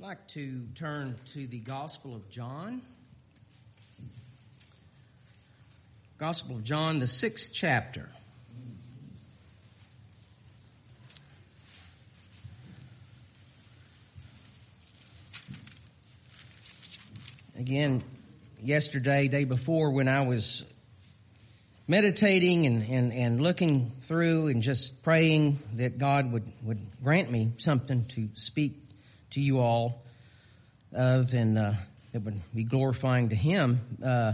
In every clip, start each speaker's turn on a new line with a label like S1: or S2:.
S1: I'd like to turn to the Gospel of John. Gospel of John, the sixth chapter. Again, yesterday, day before, when I was meditating and, and, and looking through and just praying that God would, would grant me something to speak to you all of and uh, that would be glorifying to Him. Uh,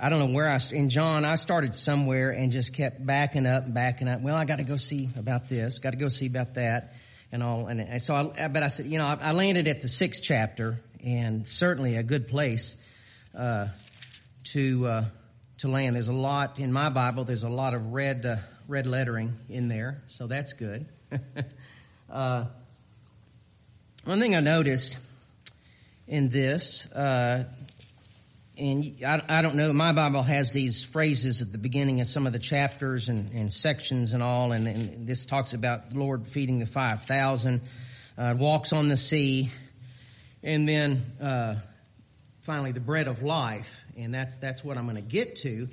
S1: I don't know where I, in John, I started somewhere and just kept backing up and backing up. Well, I got to go see about this, got to go see about that and all. And so I, but I said, you know, I, I landed at the sixth chapter and certainly a good place, uh, to, uh, to land. There's a lot in my Bible. There's a lot of red, uh, red lettering in there. So that's good. Uh, one thing I noticed in this, uh, and I, I, don't know, my Bible has these phrases at the beginning of some of the chapters and, and sections and all, and, and, this talks about Lord feeding the 5,000, uh, walks on the sea, and then uh, finally the bread of life, and that's, that's what I'm going to get to.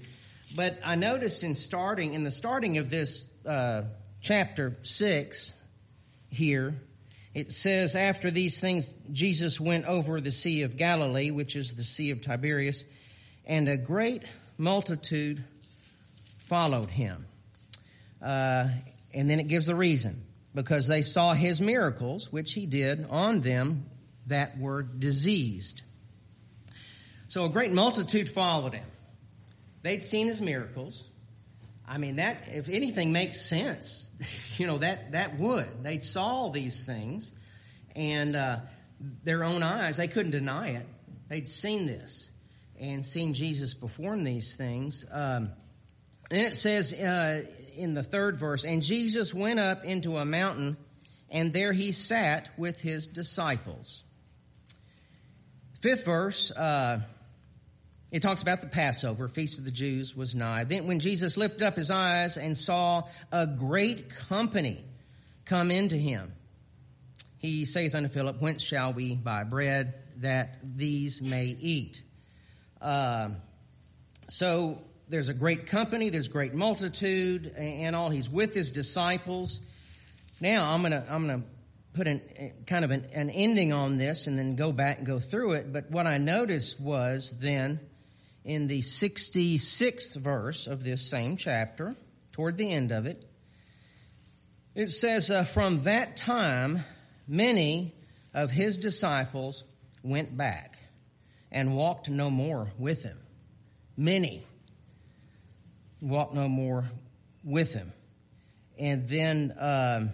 S1: But I noticed in starting, in the starting of this uh, chapter 6 here, it says, after these things, Jesus went over the Sea of Galilee, which is the Sea of Tiberias, and a great multitude followed him. Uh, and then it gives the reason. Because they saw his miracles, which he did on them that were diseased. So a great multitude followed him. They'd seen his miracles. I mean, that, if anything makes sense, you know, that, that would. They saw these things and uh, their own eyes, they couldn't deny it. They'd seen this and seen Jesus perform these things. Um, and it says uh, in the third verse, and Jesus went up into a mountain, and there he sat with his disciples. Fifth verse, uh, it talks about the Passover, feast of the Jews was nigh. Then when Jesus lifted up his eyes and saw a great company come into him, he saith unto Philip, Whence shall we buy bread that these may eat? Uh, so there's a great company, there's great multitude, and all. He's with his disciples. Now I'm gonna I'm gonna put an kind of an, an ending on this, and then go back and go through it. But what I noticed was then in the 66th verse of this same chapter, toward the end of it. It says, uh, From that time, many of his disciples went back and walked no more with him. Many walked no more with him. And then um,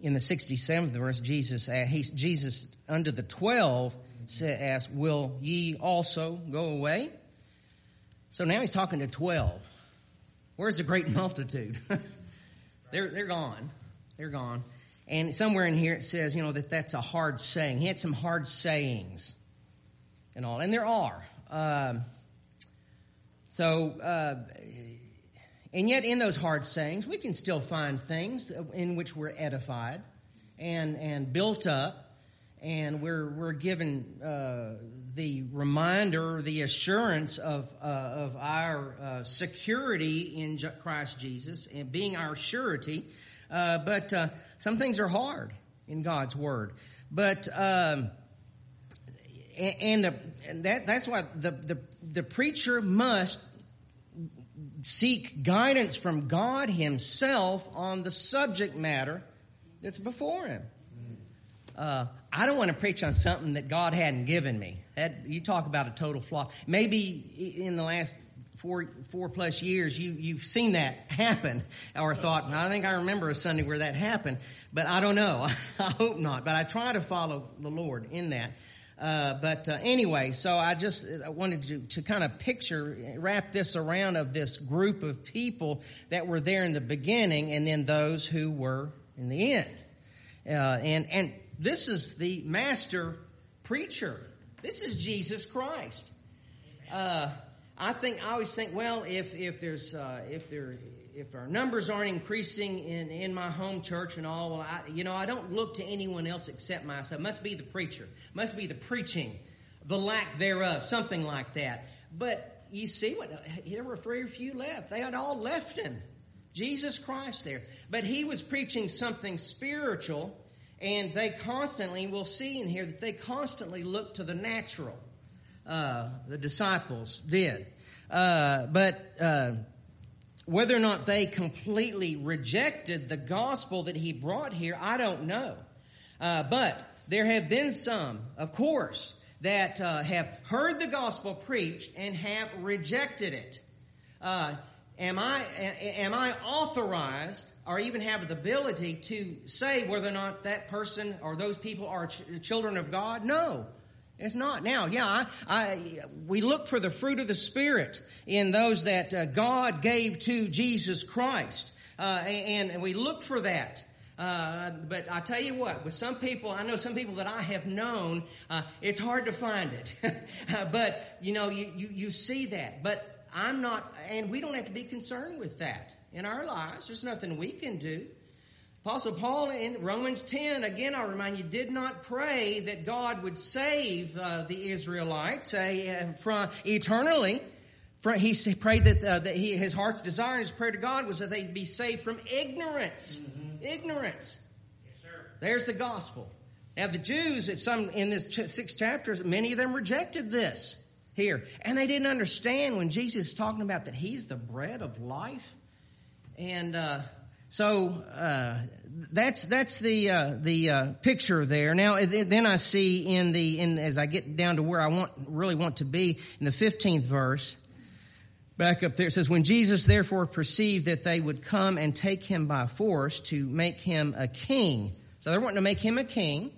S1: in the 67th verse, Jesus, uh, he, Jesus under the 12 asked, Will ye also go away? So now he's talking to 12. Where's the great multitude? they're, they're gone. They're gone. And somewhere in here it says, you know, that that's a hard saying. He had some hard sayings and all. And there are. Um, so, uh, and yet in those hard sayings, we can still find things in which we're edified and, and built up and we're we're given uh, the reminder, the assurance of uh, of our uh, security in Christ Jesus and being our surety. Uh, but uh, some things are hard in God's word. But um, and, the and that that's why the, the the preacher must seek guidance from God Himself on the subject matter that's before him. Uh, I don't want to preach on something that God hadn't given me. That, you talk about a total flop. Maybe in the last four four plus years you you've seen that happen or thought I think I remember a Sunday where that happened but I don't know I hope not but I try to follow the Lord in that uh, but uh, anyway so I just I wanted to, to kind of picture wrap this around of this group of people that were there in the beginning and then those who were in the end uh, and and this is the master preacher. This is Jesus Christ. Uh, I think I always think, well, if if there's uh, if there if our numbers aren't increasing in, in my home church and all, well, I, you know, I don't look to anyone else except myself. Must be the preacher. Must be the preaching, the lack thereof, something like that. But you see what, there were very few left. They had all left him. Jesus Christ there. But he was preaching something spiritual, and they constantly, we'll see in here that they constantly look to the natural. Uh, the disciples did. Uh, but, uh, whether or not they completely rejected the gospel that he brought here, I don't know. Uh, but there have been some, of course, that uh, have heard the gospel preached and have rejected it. Uh, am I am I authorized or even have the ability to say whether or not that person or those people are ch- children of God? No. It's not now. Yeah, I, I, we look for the fruit of the Spirit in those that uh, God gave to Jesus Christ, uh, and, and, we look for that. Uh, but I tell you what, with some people, I know some people that I have known, uh, it's hard to find it. but you know, you, you you see that. But I'm not, and we don't have to be concerned with that in our lives. There's nothing we can do. Apostle Paul in Romans 10, again, I remind you, did not pray that God would save uh, the Israelites uh, from eternally. He prayed that, uh, that he, his heart's desire and his prayer to God was that they be saved from ignorance. Mm-hmm. Ignorance. Yes, There's the gospel. Now the Jews, some in this ch- six chapters, many of them rejected this here, and they didn't understand when Jesus is talking about that He's the bread of life, and uh, so uh, that's that's the uh, the uh, picture there. Now then I see in the in as I get down to where I want really want to be in the fifteenth verse. Back up there it says, when Jesus therefore perceived that they would come and take him by force to make him a king. So they're wanting to make him a king.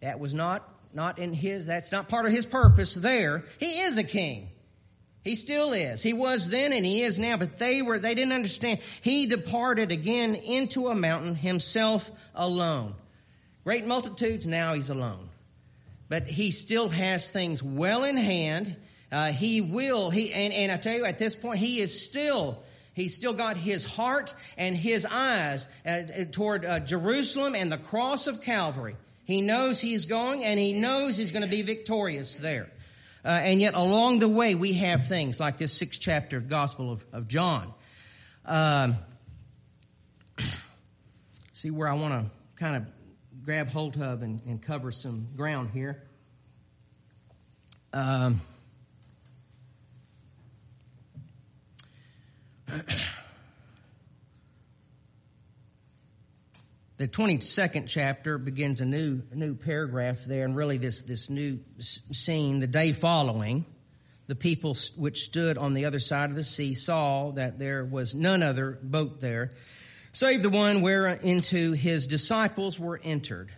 S1: That was not not in his. That's not part of his purpose. There, he is a king. He still is. He was then and he is now, but they were, they didn't understand. He departed again into a mountain himself alone. Great multitudes, now he's alone. But he still has things well in hand. Uh, he will, he, and, and I tell you, at this point, he is still, he's still got his heart and his eyes uh, toward uh, Jerusalem and the cross of Calvary. He knows he's going and he knows he's going to be victorious there. Uh, and yet along the way, we have things like this sixth chapter of the Gospel of, of John. Um, see where I want to kind of grab hold of and, and cover some ground here. Um, the 22nd chapter begins a new new paragraph there and really this this new scene the day following the people which stood on the other side of the sea saw that there was none other boat there save the one whereinto his disciples were entered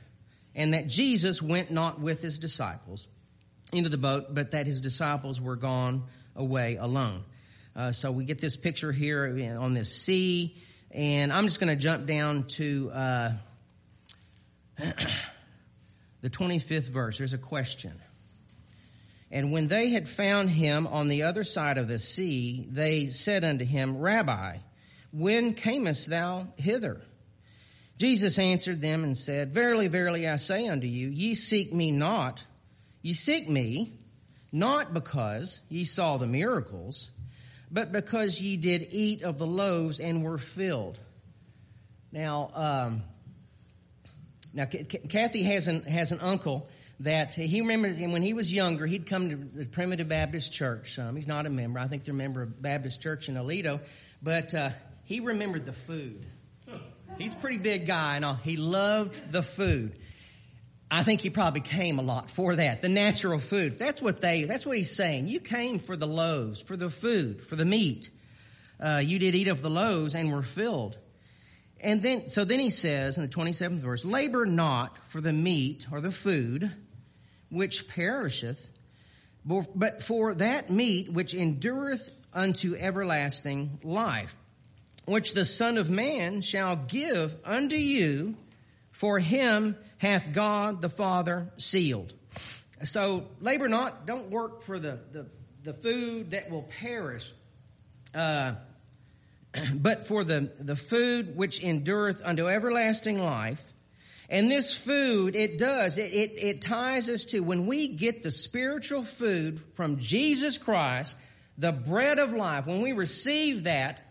S1: and that Jesus went not with his disciples into the boat but that his disciples were gone away alone. Uh, so we get this picture here on this sea and I'm just going to jump down to uh, the 25th verse. There's a question. And when they had found him on the other side of the sea, they said unto him, Rabbi, when camest thou hither? Jesus answered them and said, Verily, verily, I say unto you, ye seek me not. Ye seek me not because ye saw the miracles, but because ye did eat of the loaves and were filled. Now, um, now Kathy has an has an uncle that he remembers when he was younger. He'd come to the Primitive Baptist Church. Um, he's not a member. I think they're a member of Baptist Church in Aledo, but uh, he remembered the food. He's a pretty big guy, and all. he loved the food. I think he probably came a lot for that. The natural food. That's what they, that's what he's saying. You came for the loaves, for the food, for the meat. Uh, you did eat of the loaves and were filled. And then, so then he says in the 27th verse, labor not for the meat or the food which perisheth, but for that meat which endureth unto everlasting life, which the Son of Man shall give unto you, for him hath God the Father sealed. So labor not, don't work for the, the, the food that will perish. Uh, but for the, the food which endureth unto everlasting life. And this food, it does, it, it, it ties us to when we get the spiritual food from Jesus Christ, the bread of life, when we receive that,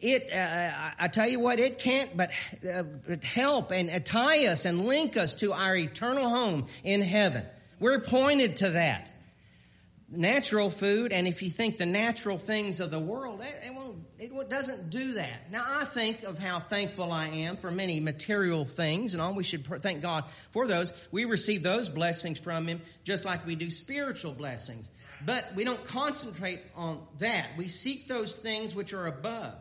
S1: it, uh, I tell you what, it can't but uh, help and uh, tie us and link us to our eternal home in heaven. We're pointed to that. Natural food, and if you think the natural things of the world, it, it won't, it doesn't do that. Now I think of how thankful I am for many material things and all. We should thank God for those. We receive those blessings from Him just like we do spiritual blessings. But we don't concentrate on that. We seek those things which are above.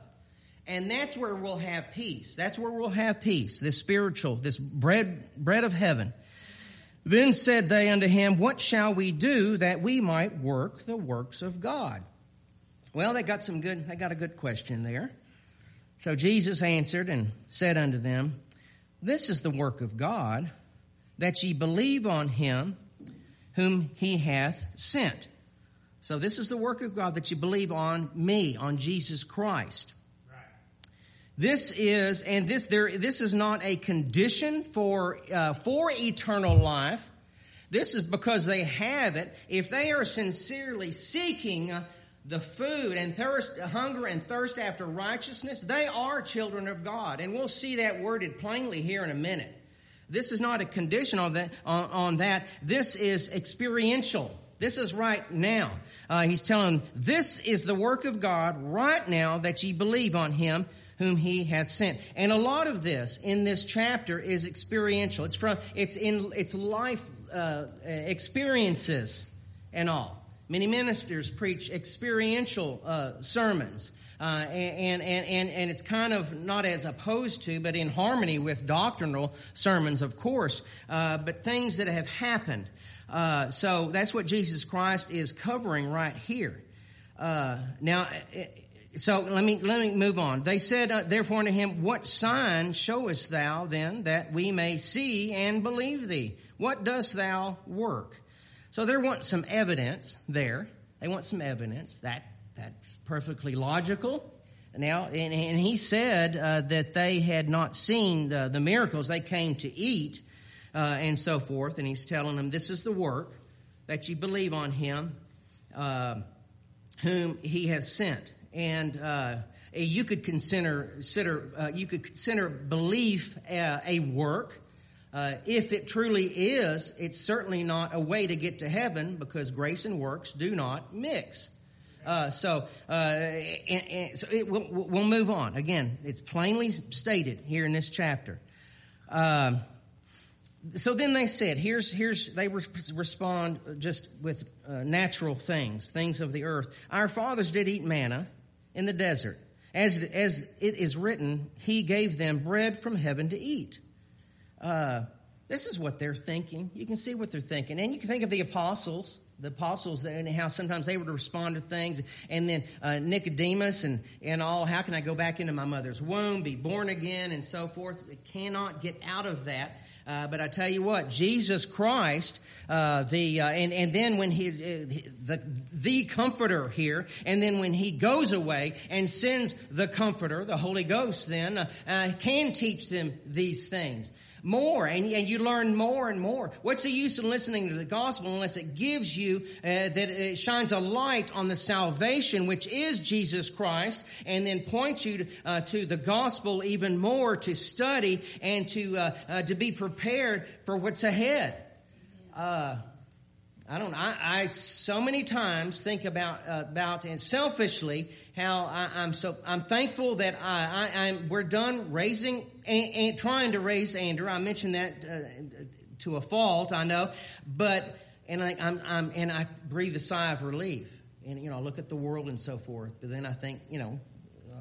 S1: And that's where we'll have peace. That's where we'll have peace. This spiritual, this bread, bread of heaven. Then said they unto him, What shall we do that we might work the works of God? Well, they got some good, they got a good question there. So Jesus answered and said unto them, This is the work of God, that ye believe on him whom he hath sent. So this is the work of God that you believe on me, on Jesus Christ. This is, and this there, this is not a condition for uh, for eternal life. This is because they have it. If they are sincerely seeking uh, the food and thirst, hunger and thirst after righteousness, they are children of God, and we'll see that worded plainly here in a minute. This is not a condition on that. On, on that, this is experiential. This is right now. Uh, he's telling this is the work of God right now that ye believe on Him whom he hath sent. And a lot of this in this chapter is experiential. It's from, it's in, it's life, uh, experiences and all. Many ministers preach experiential, uh, sermons. Uh, and, and, and, and it's kind of not as opposed to, but in harmony with doctrinal sermons, of course, uh, but things that have happened. Uh, so that's what Jesus Christ is covering right here. Uh, now, so let me let me move on. They said uh, therefore unto him, What sign showest thou then that we may see and believe thee? What dost thou work? So there want some evidence there. They want some evidence. That that's perfectly logical. Now, and, and he said uh, that they had not seen the, the miracles; they came to eat, uh, and so forth. And he's telling them, "This is the work that you believe on Him, uh, whom He has sent." And uh, you could consider, consider uh, you could consider belief uh, a work. Uh, if it truly is, it's certainly not a way to get to heaven because grace and works do not mix. Uh, so, uh, and, and so it, we'll, we'll, move on. Again, it's plainly stated here in this chapter. Um, so then they said, here's, here's, they re- respond just with uh, natural things, things of the earth. Our fathers did eat manna in the desert. As, as it is written, he gave them bread from heaven to eat. Uh, this is what they're thinking. You can see what they're thinking. And you can think of the apostles, the apostles, and how sometimes they would respond to things. And then uh, Nicodemus and, and all, how can I go back into my mother's womb, be born again, and so forth. They cannot get out of that. Uh, but I tell you what, Jesus Christ, uh, the uh, and and then when he uh, the the Comforter here, and then when he goes away and sends the Comforter, the Holy Ghost, then uh, can teach them these things more and, and you learn more and more. What's the use of listening to the gospel unless it gives you, uh, that it shines a light on the salvation which is Jesus Christ and then points you to, uh, to the gospel even more to study and to, uh, uh to be prepared for what's ahead. I don't. I, I so many times think about uh, about and selfishly how I, am so I'm thankful that I, I am we're done raising and, and, trying to raise Andrew. I mentioned that uh, to a fault, I know, but and I, I'm, I'm and I breathe a sigh of relief. And you know, look at the world and so forth. But then I think, you know,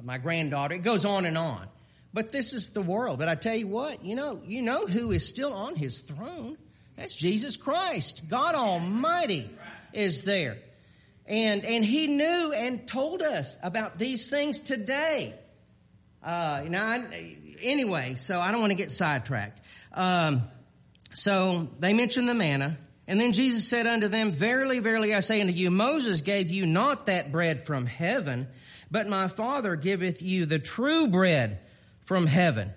S1: my granddaughter. It goes on and on. But this is the world. But I tell you what, you know, you know who is still on his throne. That's Jesus Christ. God Almighty is there. And, and he knew and told us about these things today. Uh, you know, I, anyway, so I don't want to get sidetracked. Um, so they mentioned the manna. And then Jesus said unto them, Verily, verily, I say unto you, Moses gave you not that bread from heaven, but my Father giveth you the true bread from heaven.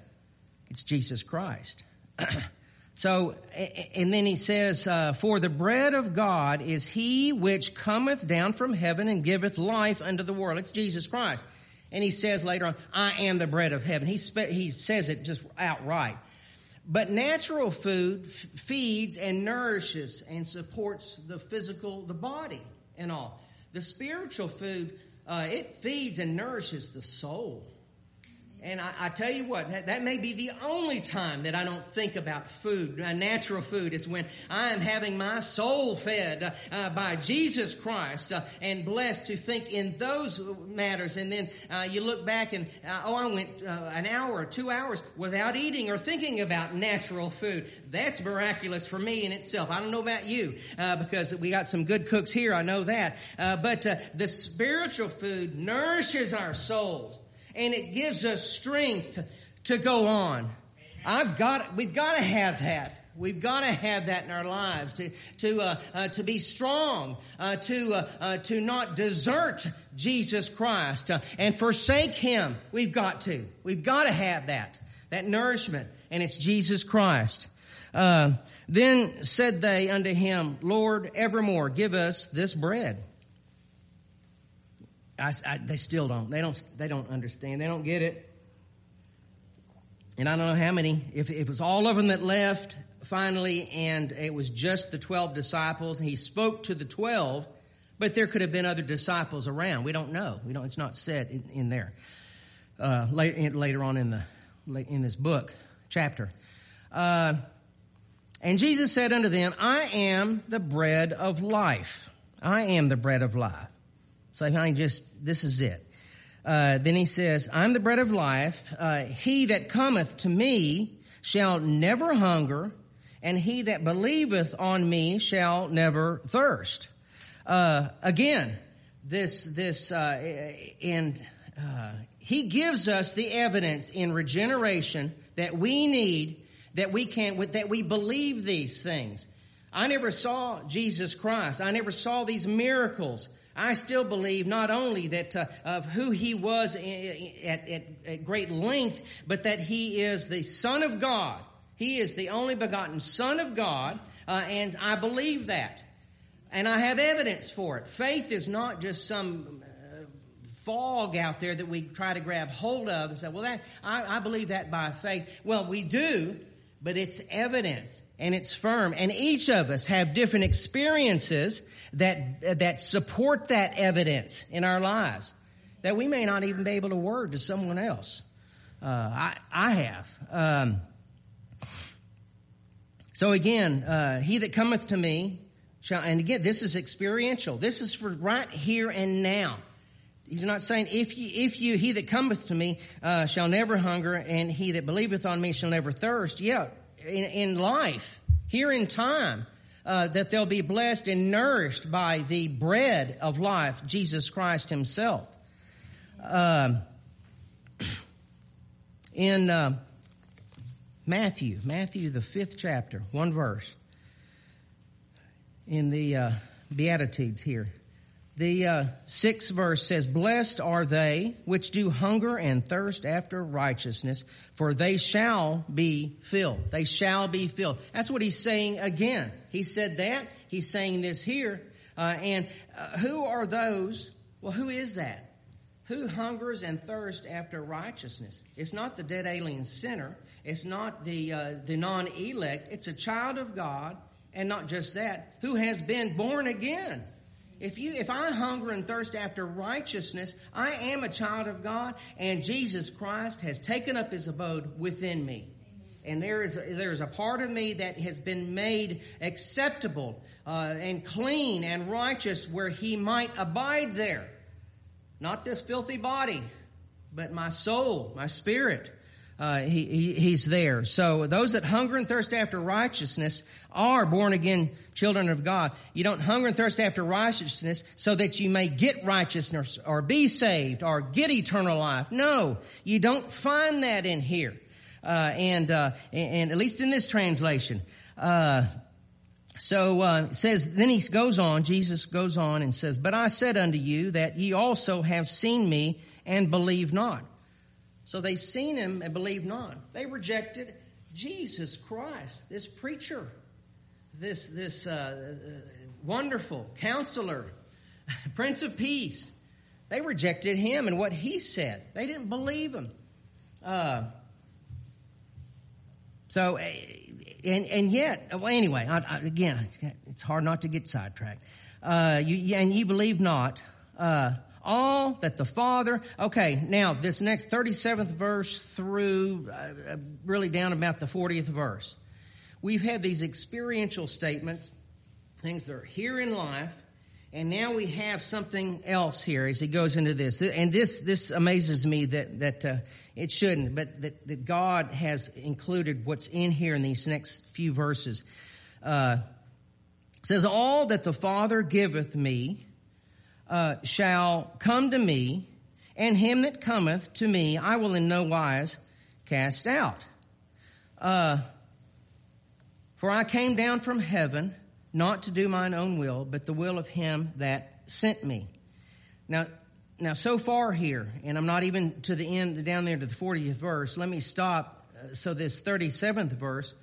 S1: It's Jesus Christ. so, and then he says, uh, For the bread of God is he which cometh down from heaven and giveth life unto the world. It's Jesus Christ. And he says later on, I am the bread of heaven. He, spe- he says it just outright. But natural food f- feeds and nourishes and supports the physical, the body and all. The spiritual food, uh, it feeds and nourishes the soul. And I, I, tell you what, that, that, may be the only time that I don't think about food, uh, natural food, is when I am having my soul fed uh, uh, by Jesus Christ uh, and blessed to think in those matters. And then uh, you look back and, uh, oh, I went an hour or two hours without eating or thinking about natural food. That's miraculous for me in itself. I don't know about you, because we got some good cooks here, I know that. but the spiritual food nourishes our souls and it gives us strength to go on. I've got, we've got to have that. We've got to have that in our lives to to uh, uh, to be strong, uh, to uh, uh, to not desert Jesus Christ uh, and forsake Him. We've got to. We've got to have that that nourishment, and it's Jesus Christ. then said they unto Him, Lord, evermore give us this bread. I, I, they still don't. They don't. They don't understand. They don't get it. And I don't know how many. If, if it was all of them that left finally, and it was just the twelve disciples, and he spoke to the twelve, but there could have been other disciples around. We don't know. We don't. It's not said in, in there. Uh, later, later on in the in this book chapter. Uh, and Jesus said unto them, I am the bread of life. I am the bread of life. So I just, this is it. Uh, then he says, I'm the bread of life. Uh, he that cometh to me shall never hunger, and he that believeth on me shall never thirst. Uh, again, this, this, uh, and, uh, he gives us the evidence in regeneration that we need, that we can, with that we believe these things. I never saw Jesus Christ. I never saw these miracles. I still believe not only that uh, of who he was at, at, at great length, but that he is the Son of God. He is the only begotten Son of God, uh, and I believe that. And I have evidence for it. Faith is not just some uh, fog out there that we try to grab hold of and say, well, that, I, I believe that by faith. Well, we do, but it's evidence and it's firm. And each of us have different experiences that, that support that evidence in our lives that we may not even be able to word to someone else. Uh, I, I have. Um, so again, uh, he that cometh to me shall, and again, this is experiential. This is for right here and now. He's not saying if you, if you, he that cometh to me uh, shall never hunger, and he that believeth on me shall never thirst. Yeah, in, in life, here in time, uh, that they'll be blessed and nourished by the bread of life, Jesus Christ Himself. Um, in uh, Matthew, Matthew the fifth chapter, one verse, in the uh, Beatitudes here, the uh, sixth verse says, Blessed are they which do hunger and thirst after righteousness, for they shall be filled. They shall be filled. That's what he's saying again. He said that. He's saying this here. Uh, and uh, who are those? Well, who is that? Who hungers and thirsts after righteousness? It's not the dead alien sinner. It's not the, uh, the non-elect. It's a child of God. And not just that, who has been born again. If you, if I hunger and thirst after righteousness, I am a child of God, and Jesus Christ has taken up his abode within me. And there is, there is a part of me that has been made acceptable, uh, and clean and righteous where he might abide there. Not this filthy body, but my soul, my spirit uh, he, he, he's there. So those that hunger and thirst after righteousness are born again children of God. You don't hunger and thirst after righteousness so that you may get righteousness or be saved or get eternal life. No, you don't find that in here. Uh, and, uh, and, at least in this translation, uh, so uh, it says, then he goes on, Jesus goes on and says, But I said unto you that ye also have seen me and believe not. So they seen him and believed not. They rejected Jesus Christ, this preacher, this, this uh, wonderful counselor, Prince of Peace. They rejected him and what he said. They didn't believe him. Uh, so, eh, and, and yet, well, anyway, I, I, again, it's hard not to get sidetracked. Uh, you, and you believe not, uh, all that the Father, okay, now this next 37th verse through, uh, really down about the 40th verse. We've had these experiential statements, things that are here in life, and now we have something else here as he goes into this. And this, this amazes me that, that, uh, it shouldn't, but that, that God has included what's in here in these next few verses. Uh, says, all that the Father giveth me, uh, shall come to me, and him that cometh to me I will in no wise cast out. Uh, for I came down from heaven not to do mine own will, but the will of him that sent me. Now, now so far here, and I'm not even to the end, down there to the 40th verse, let me stop. Uh, so this 37th verse,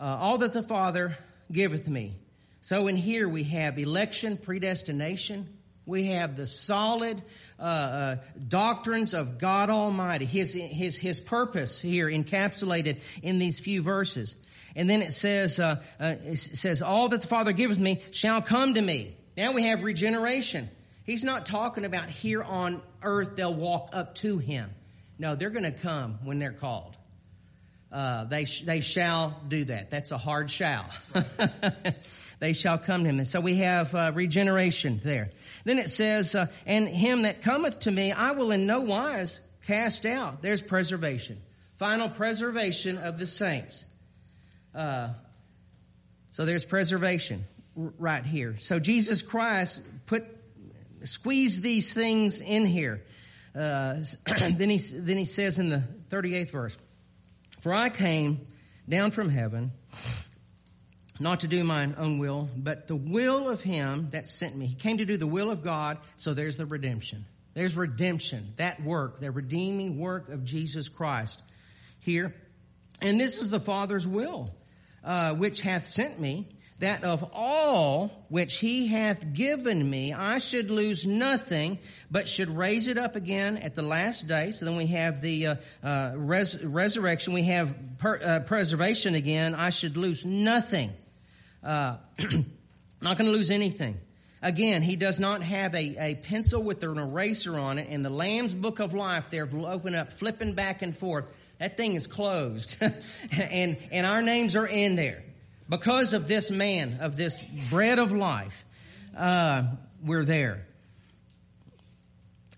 S1: uh, all that the Father giveth me. So in here we have election, predestination. We have the solid uh, uh, doctrines of God Almighty, His His His purpose here encapsulated in these few verses. And then it says, uh, uh, it says, all that the Father giveth me shall come to me. Now we have regeneration. He's not talking about here on earth they'll walk up to him. No, they're going to come when they're called. Uh, they sh- they shall do that. That's a hard shall. they shall come to him. And so we have uh, regeneration there. Then it says, uh, "And him that cometh to me, I will in no wise cast out." There's preservation, final preservation of the saints. Uh, so there's preservation right here. So Jesus Christ put squeezed these things in here. Uh, then he then he says in the 38th verse, "For I came down from heaven." Not to do mine own will, but the will of him that sent me. He came to do the will of God, so there's the redemption. There's redemption, that work, the redeeming work of Jesus Christ here. And this is the Father's will uh, which hath sent me, that of all which he hath given me, I should lose nothing, but should raise it up again at the last day. So then we have the uh, uh, res- resurrection. We have per- uh, preservation again. I should lose nothing. Uh, not going to lose anything. Again, he does not have a, a pencil with an eraser on it. In the Lamb's Book of Life, they're open up, flipping back and forth. That thing is closed. and, and our names are in there. Because of this man, of this bread of life, uh, we're there.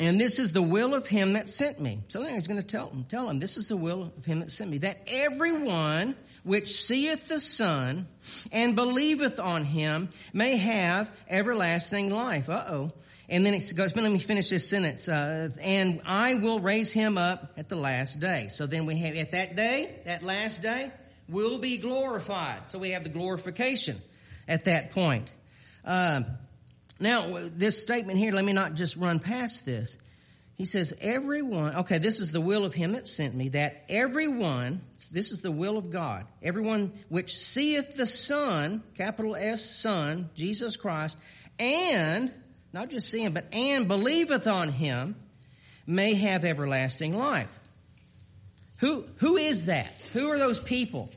S1: And this is the will of him that sent me. So then he's going to tell him, tell him, this is the will of him that sent me, that everyone which seeth the Son and believeth on him may have everlasting life. Uh-oh. And then it goes, let me finish this sentence. Uh, and I will raise him up at the last day. So then we have, at that day, that last day, will be glorified. So we have the glorification at that point. Um, now, this statement here, let me not just run past this. He says, everyone, okay, this is the will of him that sent me, that everyone, this is the will of God, everyone which seeth the Son, capital S Son, Jesus Christ, and not just see him, but and believeth on him, may have everlasting life. Who, who is that? Who are those people?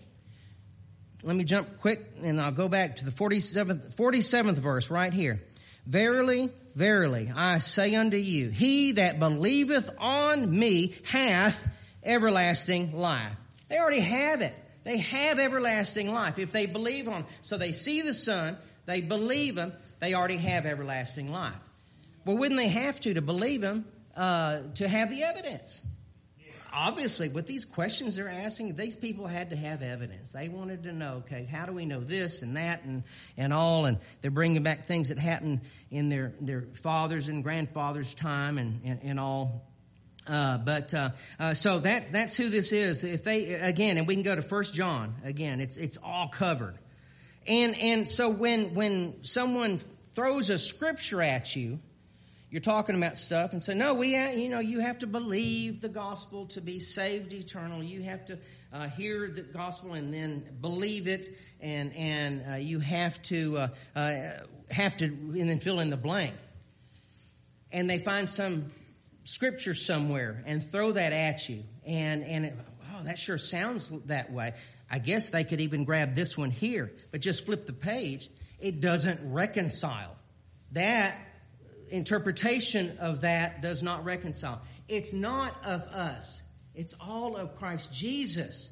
S1: Let me jump quick and I'll go back to the 47th, 47th verse right here. Verily, verily, I say unto you, he that believeth on me hath everlasting life. They already have it. They have everlasting life if they believe on. So they see the Son, they believe him, they already have everlasting life. Well, wouldn't they have to to believe him uh, to have the evidence? Obviously, with these questions they're asking, these people had to have evidence. They wanted to know, okay, how do we know this and that and, and all? And they're bringing back things that happened in their, their fathers and grandfathers' time and, and, and all. Uh, but uh, uh, so that's that's who this is. If they again, and we can go to First John again. It's it's all covered. And, and so when, when someone throws a scripture at you, you're talking about stuff and say, no, we, you know, you have to believe the gospel to be saved eternal. You have to uh, hear the gospel and then believe it, and and uh, you have to uh, uh have to and then fill in the blank. And they find some scripture somewhere and throw that at you, and and it, oh, that sure sounds that way. I guess they could even grab this one here, but just flip the page. It doesn't reconcile. That interpretation of that does not reconcile. It's not of us. It's all of Christ Jesus.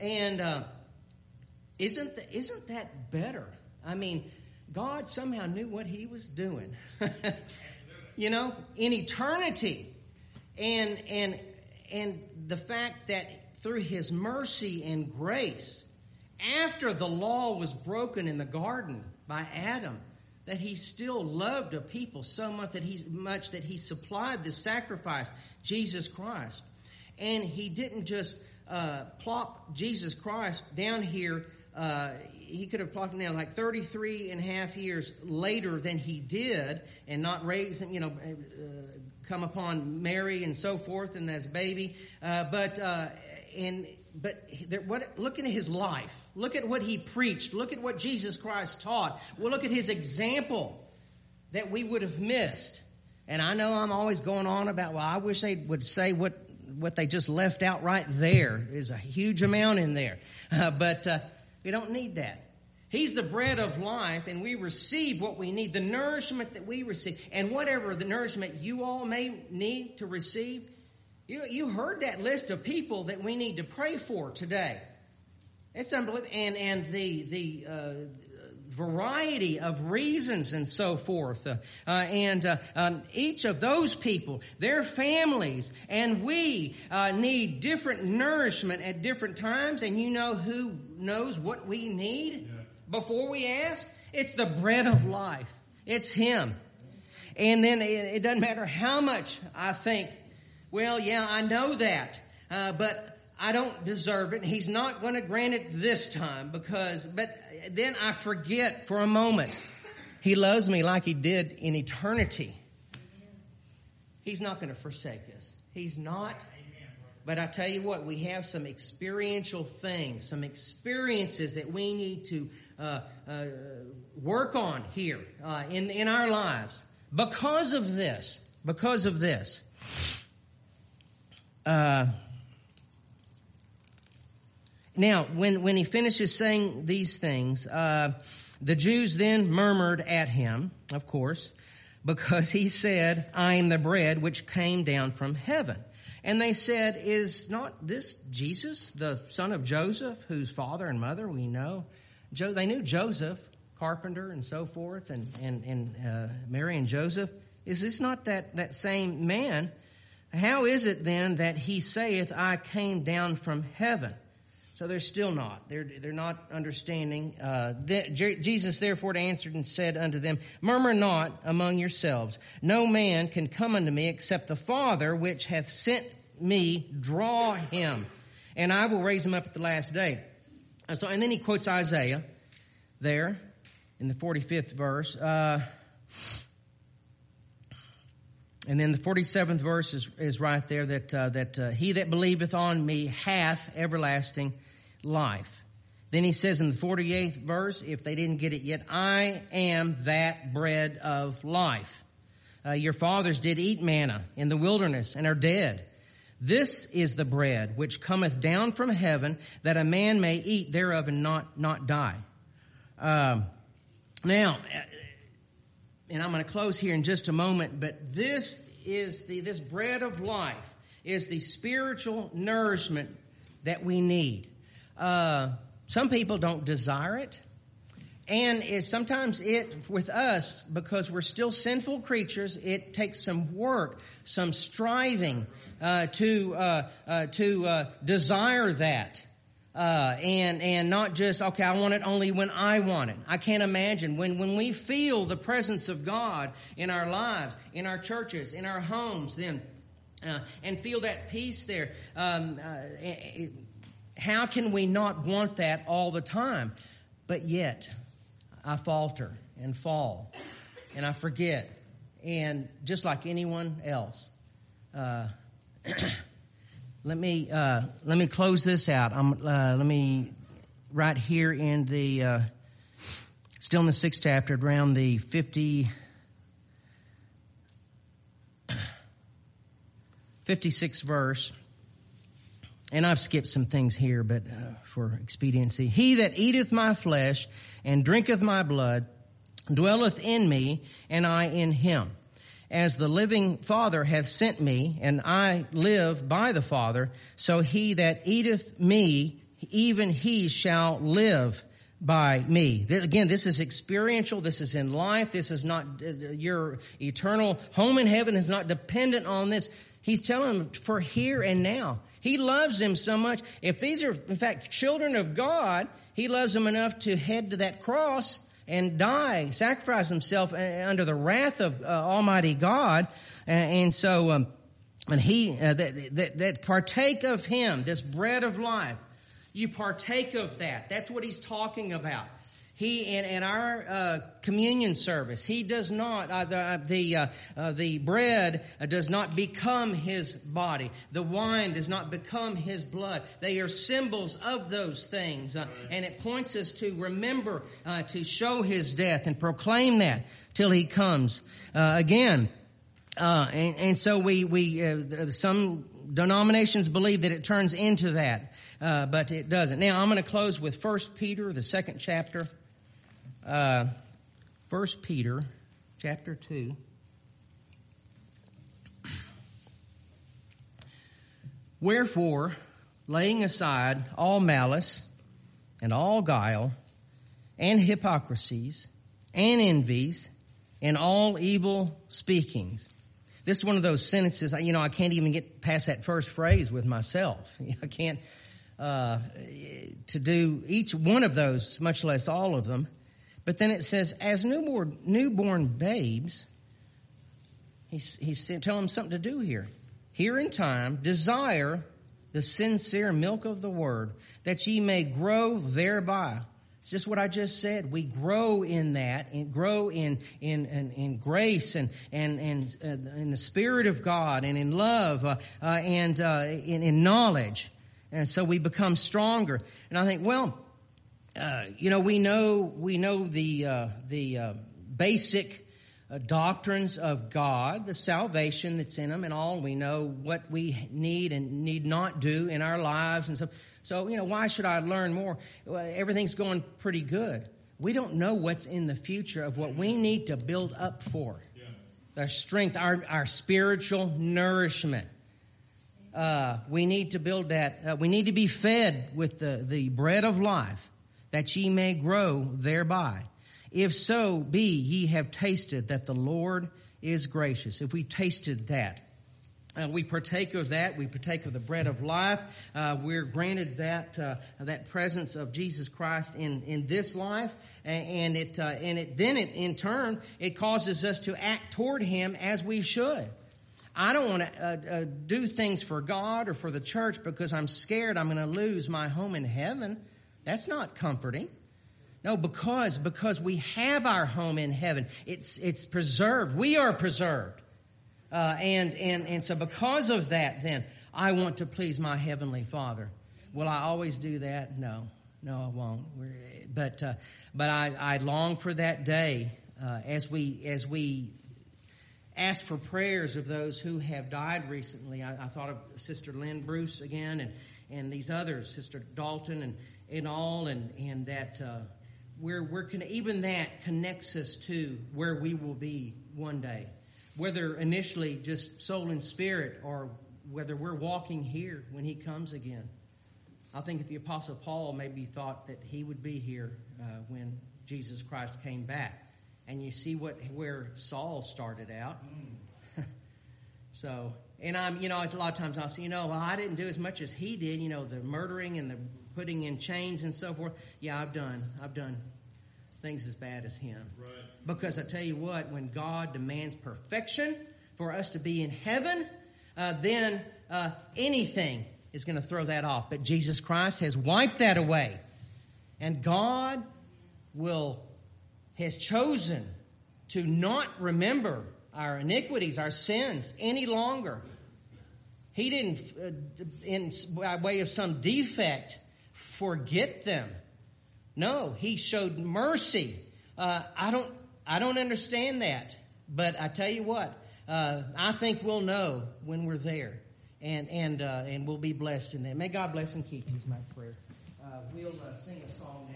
S1: And uh, isn't, the, isn't that better? I mean, God somehow knew what he was doing. you know, in eternity. And, and, and the fact that through his mercy and grace, after the law was broken in the garden by Adam, that he still loved a people so much that he much that he supplied the sacrifice, Jesus Christ. And he didn't just uh, plop Jesus Christ down here. Uh, he could have plopped him down like 33 and a half years later than he did and not raise him, you know, uh, come upon Mary and so forth and as baby. Uh, but, uh, and but what, look at his life. Look at what he preached. Look at what Jesus Christ taught. Well, look at his example that we would have missed. And I know I'm always going on about, well, I wish they would say what, what they just left out right there is a huge amount in there. Uh, but uh, we don't need that. He's the bread of life, and we receive what we need, the nourishment that we receive. And whatever the nourishment you all may need to receive, you, you heard that list of people that we need to pray for today. It's unbelievable. And, and the, the, uh, variety of reasons and so forth. Uh, uh, and uh, um, each of those people, their families, and we uh, need different nourishment at different times. And you know who knows what we need yeah. before we ask? It's the bread of life. It's Him. And then it, it doesn't matter how much I think well, yeah, I know that, uh, but I don't deserve it. And He's not going to grant it this time because, but then I forget for a moment. He loves me like he did in eternity. He's not going to forsake us. He's not. But I tell you what, we have some experiential things, some experiences that we need to uh, uh, work on here uh, in in our lives because of this. Because of this. Uh, now, when, when he finishes saying these things, uh, the Jews then murmured at him, of course, because he said, I am the bread which came down from heaven. And they said, Is not this Jesus, the son of Joseph, whose father and mother we know? Jo- they knew Joseph, carpenter, and so forth, and, and, and uh, Mary and Joseph. Is this not that, that same man? How is it then that he saith, I came down from heaven? So they're still not. They're, they're not understanding. Uh, Jesus therefore answered and said unto them, Murmur not among yourselves. No man can come unto me except the Father which hath sent me draw him. And I will raise him up at the last day. And so, and then he quotes Isaiah there in the 45th verse. Uh, and then the 47th verse is, is right there that, uh, that uh, he that believeth on me hath everlasting life. Then he says in the 48th verse, if they didn't get it yet, I am that bread of life. Uh, your fathers did eat manna in the wilderness and are dead. This is the bread which cometh down from heaven that a man may eat thereof and not, not die. Um, now, and I'm going to close here in just a moment, but this is the, this bread of life is the spiritual nourishment that we need. Uh, some people don't desire it. And is sometimes it, with us, because we're still sinful creatures, it takes some work, some striving, uh, to, uh, uh to, uh, desire that. Uh, and and not just okay. I want it only when I want it. I can't imagine when when we feel the presence of God in our lives, in our churches, in our homes, then uh, and feel that peace there. Um, uh, how can we not want that all the time? But yet, I falter and fall, and I forget, and just like anyone else. Let me uh, let me close this out. Uh, let me right here in the uh, still in the sixth chapter, around the fifty. 56th verse, and I've skipped some things here, but uh, for expediency. He that eateth my flesh and drinketh my blood dwelleth in me, and I in him. As the living Father hath sent me, and I live by the Father, so he that eateth me, even he shall live by me. Again, this is experiential. This is in life. This is not, uh, your eternal home in heaven is not dependent on this. He's telling them for here and now. He loves them so much. If these are, in fact, children of God, He loves them enough to head to that cross and die, sacrifice Himself uh, under the wrath of uh, Almighty God. And so, um, and He, uh, that, that, that partake of Him, this bread of life, you partake of that. That's what He's talking about. He in, in our uh, communion service, he does not uh, the uh, the, uh, uh the bread uh, does not become his body. The wine does not become his blood. They are symbols of those things, and it points us to remember to show his death and proclaim that till he comes again. and, and so we we some denominations believe that it turns into that, uh, but it doesn't. Now I'm going to close with First Peter, the second chapter. Uh, First Peter chapter 2. Wherefore, laying aside all malice and all guile and hypocrisies and envies and all evil speakings. This is one of those sentences, you know, I can't even get past that first phrase with myself. I can't, uh, to do each one of those, much less all of them. But then it says, as newborn, newborn babes, he's, he's telling them something to do here. Here in time, desire the sincere milk of the word, that ye may grow thereby. It's just what I just said. We grow in that, and grow in in in, in grace and and and uh, in the spirit of God, and in love, uh, uh, and uh, in, in knowledge, and so we become stronger. And I think, well, uh, you know, we know we know the uh, the uh, basic uh, doctrines of God, the salvation that's in them, and all. We know what we need and need not do in our lives, and so so you know, why should I learn more? Well, everything's going pretty good. We don't know what's in the future of what we need to build up for. Yeah. Our strength, our our spiritual nourishment. Uh, we need to build that. Uh, we need to be fed with the, the bread of life that ye may grow thereby. If so be ye have tasted that the Lord is gracious. If we tasted that, uh, we partake of that. We partake of the bread of life. Uh, we're granted that uh, that presence of Jesus Christ in in this life, and it uh, and it then it in turn it causes us to act toward Him as we should. I don't want to uh, uh, do things for God or for the church because I'm scared I'm going to lose my home in heaven. That's not comforting. No, because, because we have our home in heaven. It's, it's preserved. We are preserved. Uh, and, and, and so because of that, then, I want to please my heavenly Father. Will I always do that? No. No, I won't. We're, but, uh, but I, I long for that day, uh, as we, as we ask for prayers of those who have died recently. I, I thought of Sister Lynn Bruce again and, and these others, Sister Dalton and, in all, and and that uh, where where can even that connects us to where we will be one day, whether initially just soul and spirit, or whether we're walking here when He comes again. I think that the Apostle Paul maybe thought that he would be here uh, when Jesus Christ came back, and you see what where Saul started out. Mm. so and I'm, you know, a lot of times I'll say, you know, well, I didn't do as much as he did, you know, the murdering and the putting in chains and so forth. Yeah, I've done. I've done things as bad as him. Right. Because I tell you what, when God demands perfection for us to be in heaven, uh, then uh, anything is going to throw that off. But Jesus Christ has wiped that away. And God will has chosen to not remember our iniquities, our sins any longer. He didn't, uh, in by way of some defect, forget them. No, he showed mercy. Uh, I don't, I don't understand that, but I tell you what, uh, I think we'll know when we're there, and and uh, and we'll be blessed in that. May God bless and keep you. Is my prayer. Uh, we'll uh, sing a song